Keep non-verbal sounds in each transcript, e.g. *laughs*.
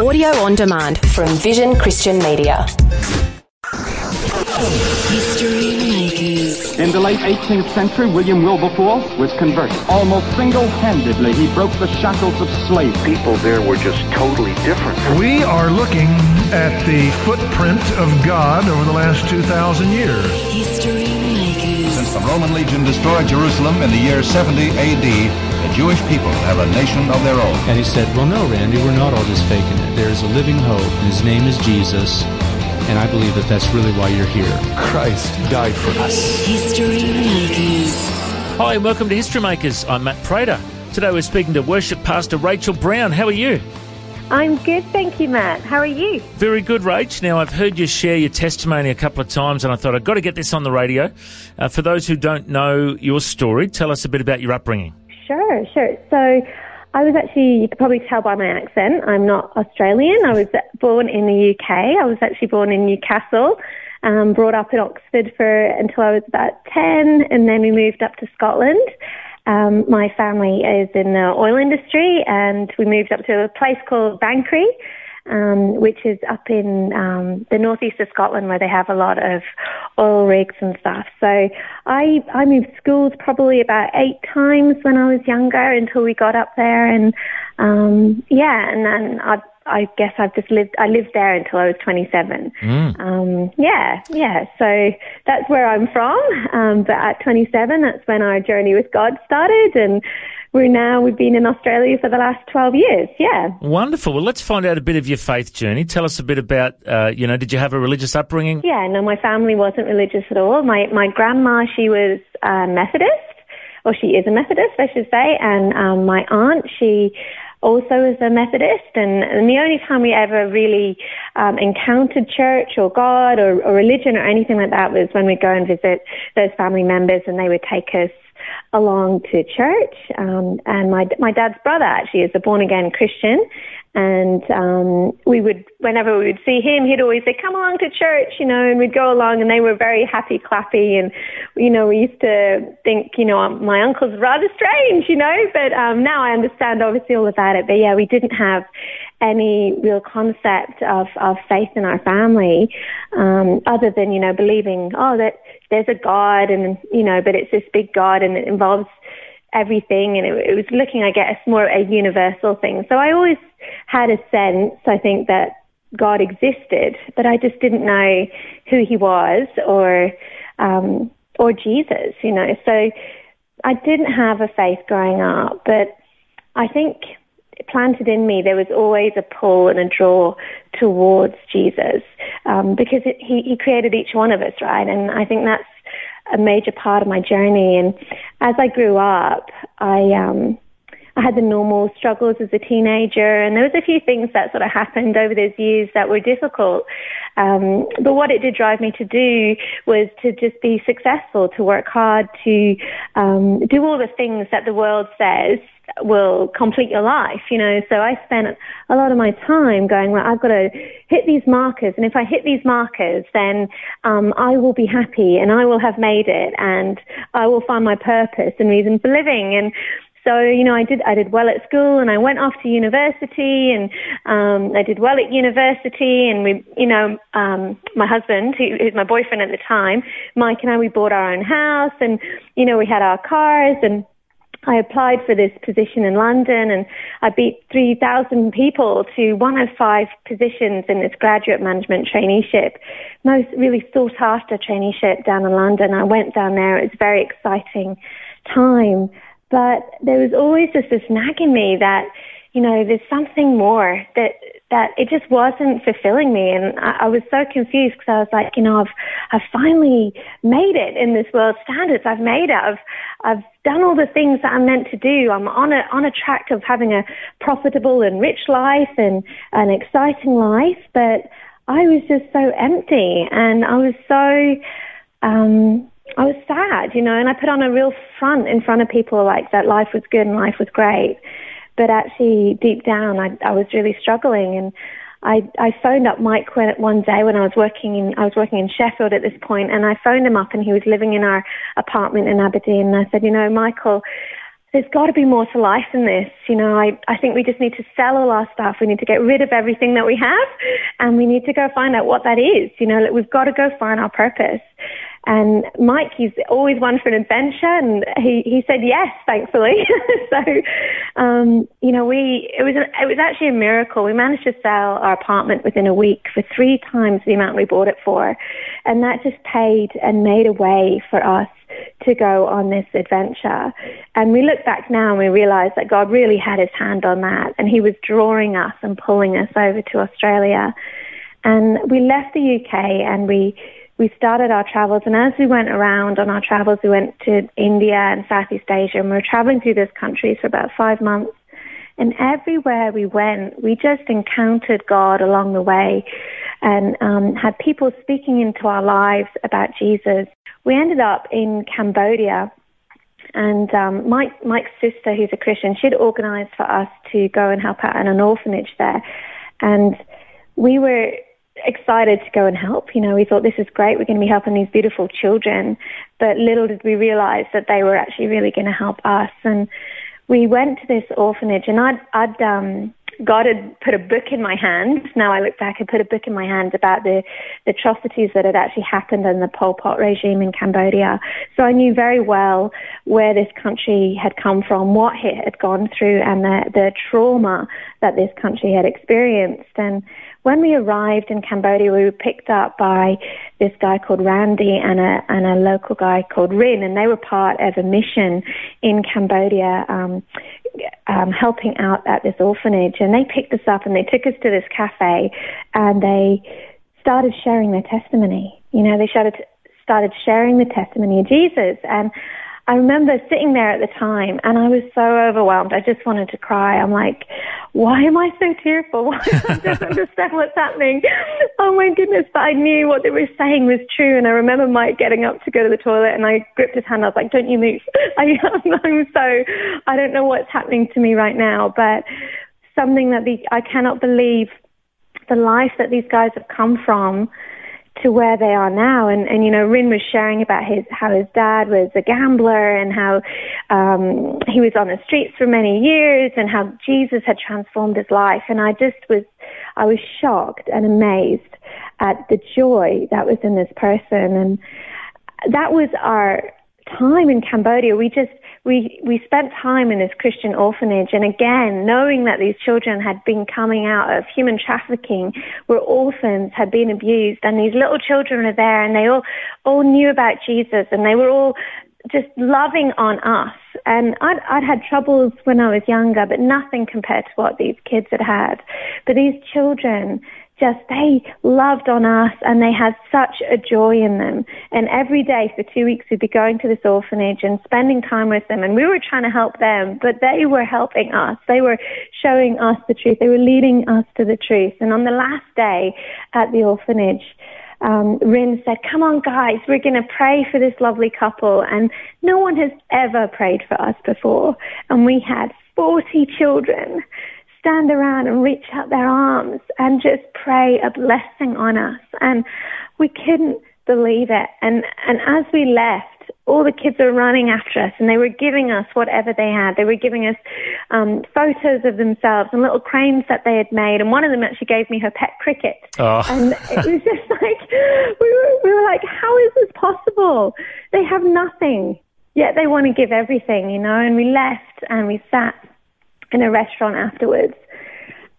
Audio on demand from Vision Christian Media. History Makers. In the late 18th century, William Wilberforce was converted. Almost single-handedly, he broke the shackles of slavery. people there were just totally different. We are looking at the footprint of God over the last 2,000 years. History Makers. Since the Roman legion destroyed Jerusalem in the year 70 AD, the Jewish people have a nation of their own. And he said, Well, no, Randy, we're not all just faking it. There's a living hope, and his name is Jesus. And I believe that that's really why you're here. Christ died for us. History Makers. Hi, and welcome to History Makers. I'm Matt Prater. Today we're speaking to worship pastor Rachael Brown. How are you? I'm good, thank you, Matt. How are you? Very good, Rach. Now, I've heard you share your testimony a couple of times, and I thought I've got to get this on the radio. Uh, for those who don't know your story, tell us a bit about your upbringing. Sure, sure. So, I was actually, you could probably tell by my accent, I'm not Australian. I was born in the UK. I was actually born in Newcastle, um, brought up in Oxford for until I was about 10, and then we moved up to Scotland. Um, my family is in the oil industry, and we moved up to a place called Banchory, um, which is up in um, the northeast of Scotland, where they have a lot of oil rigs and stuff. So I I moved schools probably about eight times when I was younger until we got up there, and um, yeah, and then I. I guess I've just lived. I lived there until I was 27. Um, yeah, yeah. So that's where I'm from. Um, but at 27, that's when our journey with God started, and we're now we've been in Australia for the last 12 years. Yeah. Wonderful. Well, let's find out a bit of your faith journey. Tell us a bit about, uh, you know, did you have a religious upbringing? Yeah, no, my family wasn't religious at all. My my grandma, she was uh, Methodist, or she is a Methodist, I should say, and um, my aunt, she also is a Methodist, and, and the only time we ever really um, encountered church or God or, or religion or anything like that was when we'd go and visit those family members, and they would take us along to church. Um, and my my dad's brother actually is a born again Christian, and um, we would whenever we would see him, he'd always say, "Come along to church," you know, and we'd go along, and they were very happy, clappy, and you know, we used to think, you know, my uncle's rather strange, you know, but um, now I understand obviously all about it. But yeah, we didn't have any real concept of, of faith in our family, um, other than, you know, believing, oh, that there's a God and, you know, but it's this big God and it involves everything. And it, it was looking, I guess, more a universal thing. So I always had a sense, I think, that God existed, but I just didn't know who he was or, um, or Jesus, you know. So I didn't have a faith growing up, but I think planted in me, there was always a pull and a draw towards Jesus um, because it, he, he created each one of us, right? And I think that's a major part of my journey. And as I grew up, I um, I had the normal struggles as a teenager, and there was a few things that sort of happened over those years that were difficult. Um, but what it did drive me to do was to just be successful, to work hard, to um, do all the things that the world says will complete your life, you know. So I spent a lot of my time going, well, I've got to hit these markers, and if I hit these markers, then um, I will be happy, and I will have made it, and I will find my purpose and reason for living. And so, you know, I did, I did well at school and I went off to university and, um, I did well at university and we, you know, um, my husband, who, who's my boyfriend at the time, Mike and I, we bought our own house and, you know, we had our cars and, I applied for this position in London and I beat 3,000 people to one of five positions in this graduate management traineeship. Most really sought after traineeship down in London. I went down there. It was a very exciting time. But there was always just this nagging me that, you know, there's something more that that it just wasn't fulfilling me, and I, I was so confused because I was like, you know, I've I've finally made it in this world standards. I've made it. I've I've done all the things that I'm meant to do. I'm on a on a track of having a profitable and rich life and an exciting life, but I was just so empty, and I was so. Um, I was sad, you know, and I put on a real front in front of people like that life was good and life was great. But actually, deep down, I, I was really struggling. And I, I phoned up Mike one day when I was working in, I was working in Sheffield at this point, and I phoned him up and he was living in our apartment in Aberdeen. And I said, you know, Michael, there's got to be more to life than this. You know, I, I think we just need to sell all our stuff. We need to get rid of everything that we have and we need to go find out what that is. You know, we've got to go find our purpose. And Mike, he's always one for an adventure, and he, he said yes, thankfully. *laughs* so, um, you know, we it was it was actually a miracle. We managed to sell our apartment within a week for three times the amount we bought it for, and that just paid and made a way for us to go on this adventure. And we look back now and we realize that God really had his hand on that, and he was drawing us and pulling us over to Australia. And we left the UK and we we started our travels and as we went around on our travels we went to India and Southeast Asia and we were traveling through those countries for about five months and everywhere we went we just encountered God along the way and um, had people speaking into our lives about Jesus. We ended up in Cambodia and um, Mike, Mike's sister, who's a Christian, she'd organised for us to go and help out in an orphanage there. And we were excited to go and help. You know, we thought this is great. We're going to be helping these beautiful children. But little did we realize that they were actually really going to help us. And we went to this orphanage and I'd, I'd, um, God had put a book in my hand. Now I look back, and put a book in my hand about the, the atrocities that had actually happened in the Pol Pot regime in Cambodia. So I knew very well where this country had come from, what it had gone through, and the, the trauma that this country had experienced. And when we arrived in Cambodia, we were picked up by this guy called Randy and a, and a local guy called Rin, and they were part of a mission in Cambodia, um, um, helping out at this orphanage. And they picked us up and they took us to this cafe, and they started sharing their testimony. You know, they started started sharing the testimony of Jesus, and I remember sitting there at the time and I was so overwhelmed. I just wanted to cry. I'm like, why am I so tearful? *laughs* Why I don't understand what's happening? Oh my goodness. But I knew what they were saying was true. And I remember Mike getting up to go to the toilet and I gripped his hand. I was like, don't you move. *laughs* I, *laughs* I'm so, I don't know what's happening to me right now, but something that the, I cannot believe the life that these guys have come from to where they are now. And, and you know, Rin was sharing about his how his dad was a gambler and how um, he was on the streets for many years and how Jesus had transformed his life. And I just was, I was shocked and amazed at the joy that was in this person. And that was our time in Cambodia. We just we we spent time in this Christian orphanage, and again, knowing that these children had been coming out of human trafficking, were orphans, had been abused, and these little children are there, and they all all knew about Jesus, and they were all just loving on us. And I'd, I'd had troubles when I was younger, but nothing compared to what these kids had had. But these children just they loved on us and they had such a joy in them. And every day for two weeks we'd be going to this orphanage and spending time with them and we were trying to help them, but they were helping us. They were showing us the truth. They were leading us to the truth. And on the last day at the orphanage, um, Rin said, come on guys, we're going to pray for this lovely couple. And no one has ever prayed for us before. And we had 40 children stand around and reach out their arms and just pray a blessing on us. And we couldn't believe it. And, and as we left, all the kids were running after us and they were giving us whatever they had. They were giving us um, photos of themselves and little cranes that they had made. And one of them actually gave me her pet cricket. Oh. And it was just *laughs* like, we were, we were like, how is this possible? They have nothing, yet they want to give everything, you know? And we left and we sat in a restaurant afterwards,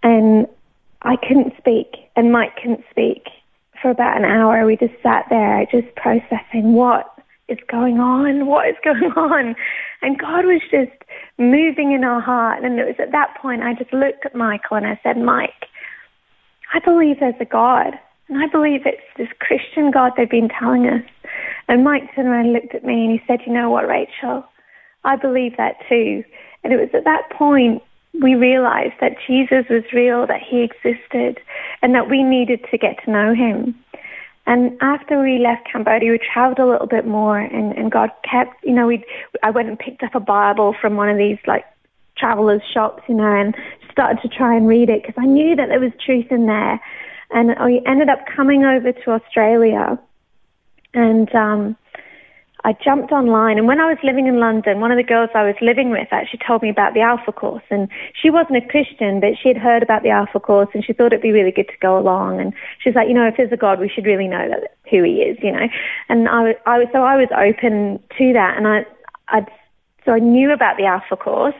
and I couldn't speak, and Mike couldn't speak for about an hour. We just sat there, just processing what is going on, what is going *laughs* on, and God was just moving in our heart. And it was at that point I just looked at Michael and I said, Mike, I believe there's a God. And I believe it's this Christian God they've been telling us. And Mike turned around and looked at me and he said, you know what, Rachael? I believe that too. And it was at that point we realized that Jesus was real, that he existed, and that we needed to get to know him. And after we left Cambodia, we traveled a little bit more and, and God kept, you know, we I went and picked up a Bible from one of these like travelers shops, you know, and started to try and read it because I knew that there was truth in there. And we ended up coming over to Australia and, um, I jumped online and when I was living in London, one of the girls I was living with actually told me about the Alpha course and she wasn't a Christian, but she had heard about the Alpha course and she thought it'd be really good to go along. And she's like, you know, if there's a God, we should really know that who he is, you know. And I was, I was so I was open to that and I, I, so I knew about the Alpha course.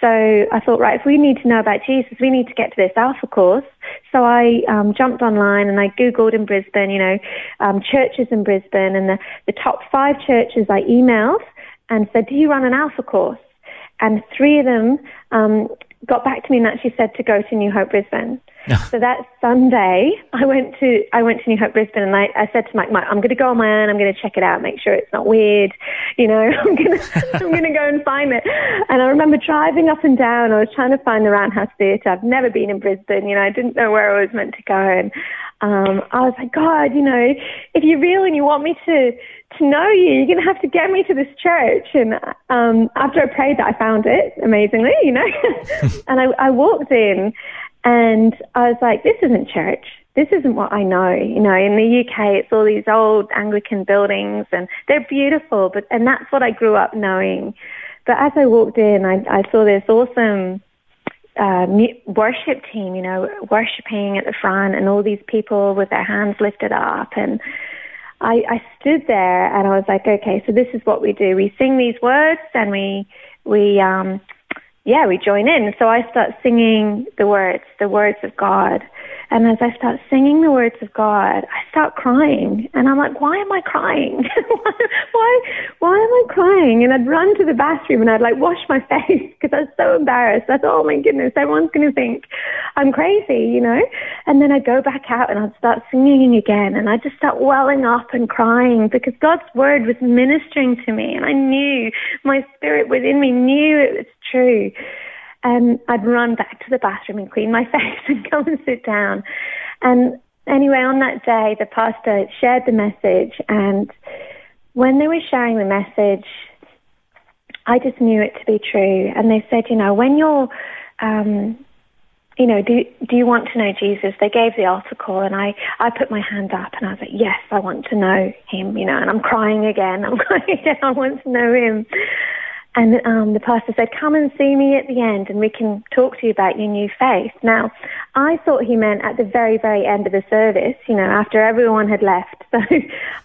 So I thought, right, if we need to know about Jesus, we need to get to this Alpha course. So I um, jumped online and I Googled in Brisbane, you know, um, churches in Brisbane and the, the top five churches I emailed and said, do you run an Alpha course? And three of them um, got back to me and actually said to go to New Hope Brisbane. So that Sunday, I went to I went to New Hope Brisbane, and I, I said to Mike, Mike, I'm going to go on my own. I'm going to check it out, make sure it's not weird. You know, *laughs* I'm going *laughs* to I'm going to go and find it. And I remember driving up and down. I was trying to find the Roundhouse Theatre. I've never been in Brisbane. You know, I didn't know where I was meant to go, and um, I was like, God, you know, if you're real and you want me to to know you, you're going to have to get me to this church. And um, after I prayed that, I found it amazingly, you know. *laughs* and I, I walked in, and I was like, this isn't church. This isn't what I know. You know, in the UK, it's all these old Anglican buildings, and they're beautiful. But and that's what I grew up knowing. But as I walked in, I, I saw this awesome uh, worship team, you know, worshiping at the front and all these people with their hands lifted up. And I, I stood there and I was like, okay, so this is what we do. We sing these words and we, we, um, yeah, we join in. So I start singing the words, the words of God. And as I start singing the words of God, I start crying. And I'm like, why am I crying? *laughs* why, why am I crying? And I'd run to the bathroom and I'd like wash my *laughs* face because I was so embarrassed. I thought, oh my goodness, everyone's going to think I'm crazy, you know? And then I'd go back out and I'd start singing again. And I'd just start welling up and crying because God's word was ministering to me. And I knew my spirit within me knew it was true and I'd run back to the bathroom and clean my *laughs* face and go and sit down. And anyway, on that day, the pastor shared the message, and when they were sharing the message, I just knew it to be true. And they said, you know, when you're, um, you know, do do you want to know Jesus? They gave the altar call, and I I put my hand up, and I was like, yes, I want to know him. You know, and I'm crying again. *laughs* I'm crying again. I want to know him. And um, the pastor said, come and see me at the end and we can talk to you about your new faith. Now, I thought he meant at the very, very end of the service, you know, after everyone had left. *laughs* So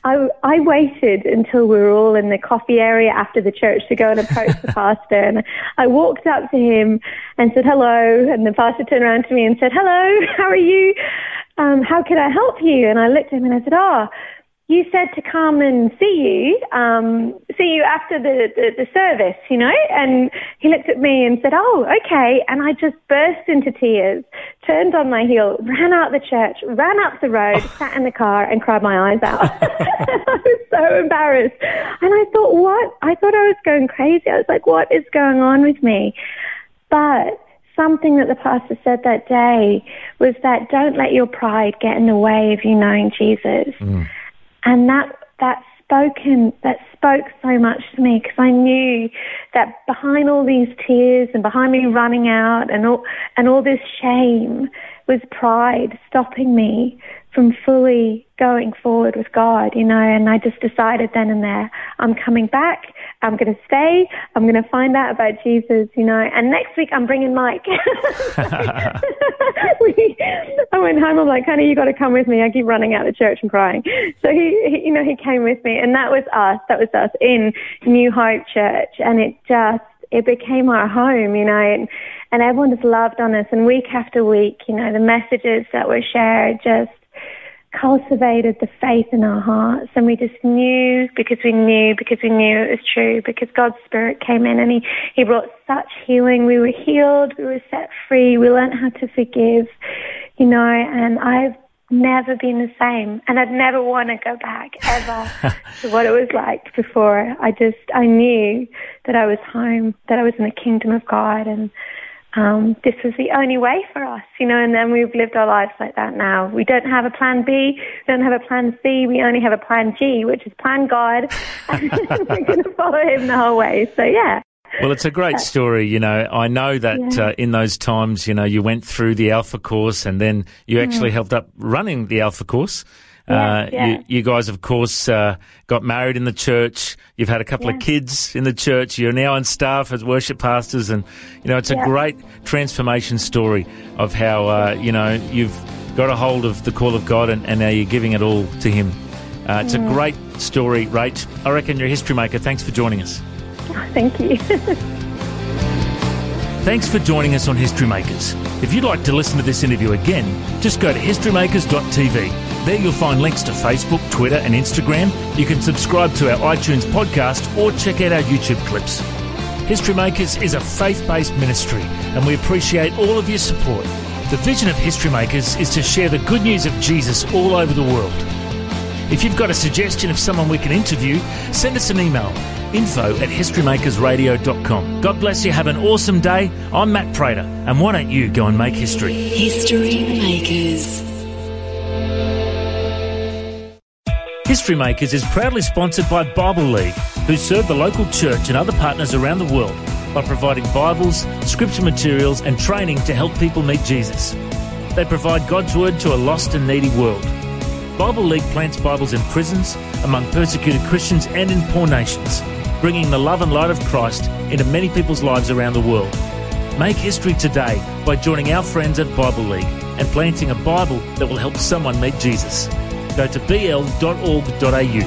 I, I waited until we were all in the coffee area after the church to go and approach the *laughs* pastor. And I walked up to him and said, hello. And the pastor turned around to me and said, hello, *laughs* how are you? Um, how can I help you? And I looked at him and I said, oh, you said to come and see you, um, see you after the, the, the, service, you know? And he looked at me and said, oh, okay. And I just burst into tears, turned on my heel, ran out the church, ran up the road, *laughs* sat in the car and cried my eyes out. *laughs* I was so embarrassed. And I thought, what? I thought I was going crazy. I was like, what is going on with me? But something that the pastor said that day was that don't let your pride get in the way of you knowing Jesus. Mm and that that spoken that spoke so much to me because I knew that behind all these tears and behind me running out and all and all this shame was pride stopping me from fully going forward with God, you know, and I just decided then and there, I'm coming back, I'm going to stay, I'm going to find out about Jesus, you know, and next week I'm bringing Mike. *laughs* we, I went home, I'm like, honey, you got to come with me. I keep running out of church and crying. So he, he, you know, he came with me and that was us, that was us in New Hope Church and it just, it became our home, you know, and, and everyone just loved on us and week after week, you know, the messages that were shared just cultivated the faith in our hearts and we just knew because we knew because we knew it was true because God's spirit came in and he, he brought such healing. We were healed, we were set free, we learned how to forgive, you know, and I've never been the same and I'd never want to go back *laughs* ever to what it was like before. I just, I knew that I was home, that I was in the kingdom of God and um, this was the only way for us, you know, and then we've lived our lives like that now. We don't have a plan B, we don't have a plan C, we only have a plan G, which is plan God, *laughs* and we're going *laughs* to follow him the whole way. So, yeah. Well, it's a great story. You know, I know that yeah. uh, in those times, you know, you went through the Alpha course and then you actually mm. helped up running the Alpha course. Uh, yeah. You, you guys, of course, uh, got married in the church. You've had a couple of kids in the church. You're now on staff as worship pastors, and you know it's a great transformation story of how uh, you know you've got a hold of the call of God, and, and now you're giving it all to Him. Uh, it's a Mm. great story, Rach. I reckon you're a history maker. Thanks for joining us. *laughs* Thank you. *laughs* Thanks for joining us on History Makers. If you'd like to listen to this interview again, just go to historymakers.tv. There you'll find links to Facebook, Twitter, and Instagram. You can subscribe to our iTunes podcast or check out our YouTube clips. History Makers is a faith based ministry, and we appreciate all of your support. The vision of History Makers is to share the good news of Jesus all over the world. If you've got a suggestion of someone we can interview, send us an email info at historymakersradio.com. God bless you. Have an awesome day. I'm Matt Prater, and why don't you go and make history? History Makers. History Makers is proudly sponsored by Bible League, who serve the local church and other partners around the world by providing Bibles, scripture materials, and training to help people meet Jesus. They provide God's Word to a lost and needy world. Bible League plants Bibles in prisons, among persecuted Christians, and in poor nations, bringing the love and light of Christ into many people's lives around the world. Make history today by joining our friends at Bible League and planting a Bible that will help someone meet Jesus. Go to bl.org.au.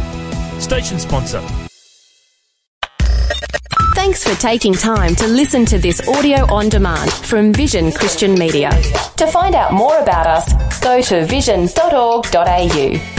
Station sponsor. Thanks for taking time to listen to this audio on demand from Vision Christian Media. To find out more about us, go to vision.org.au.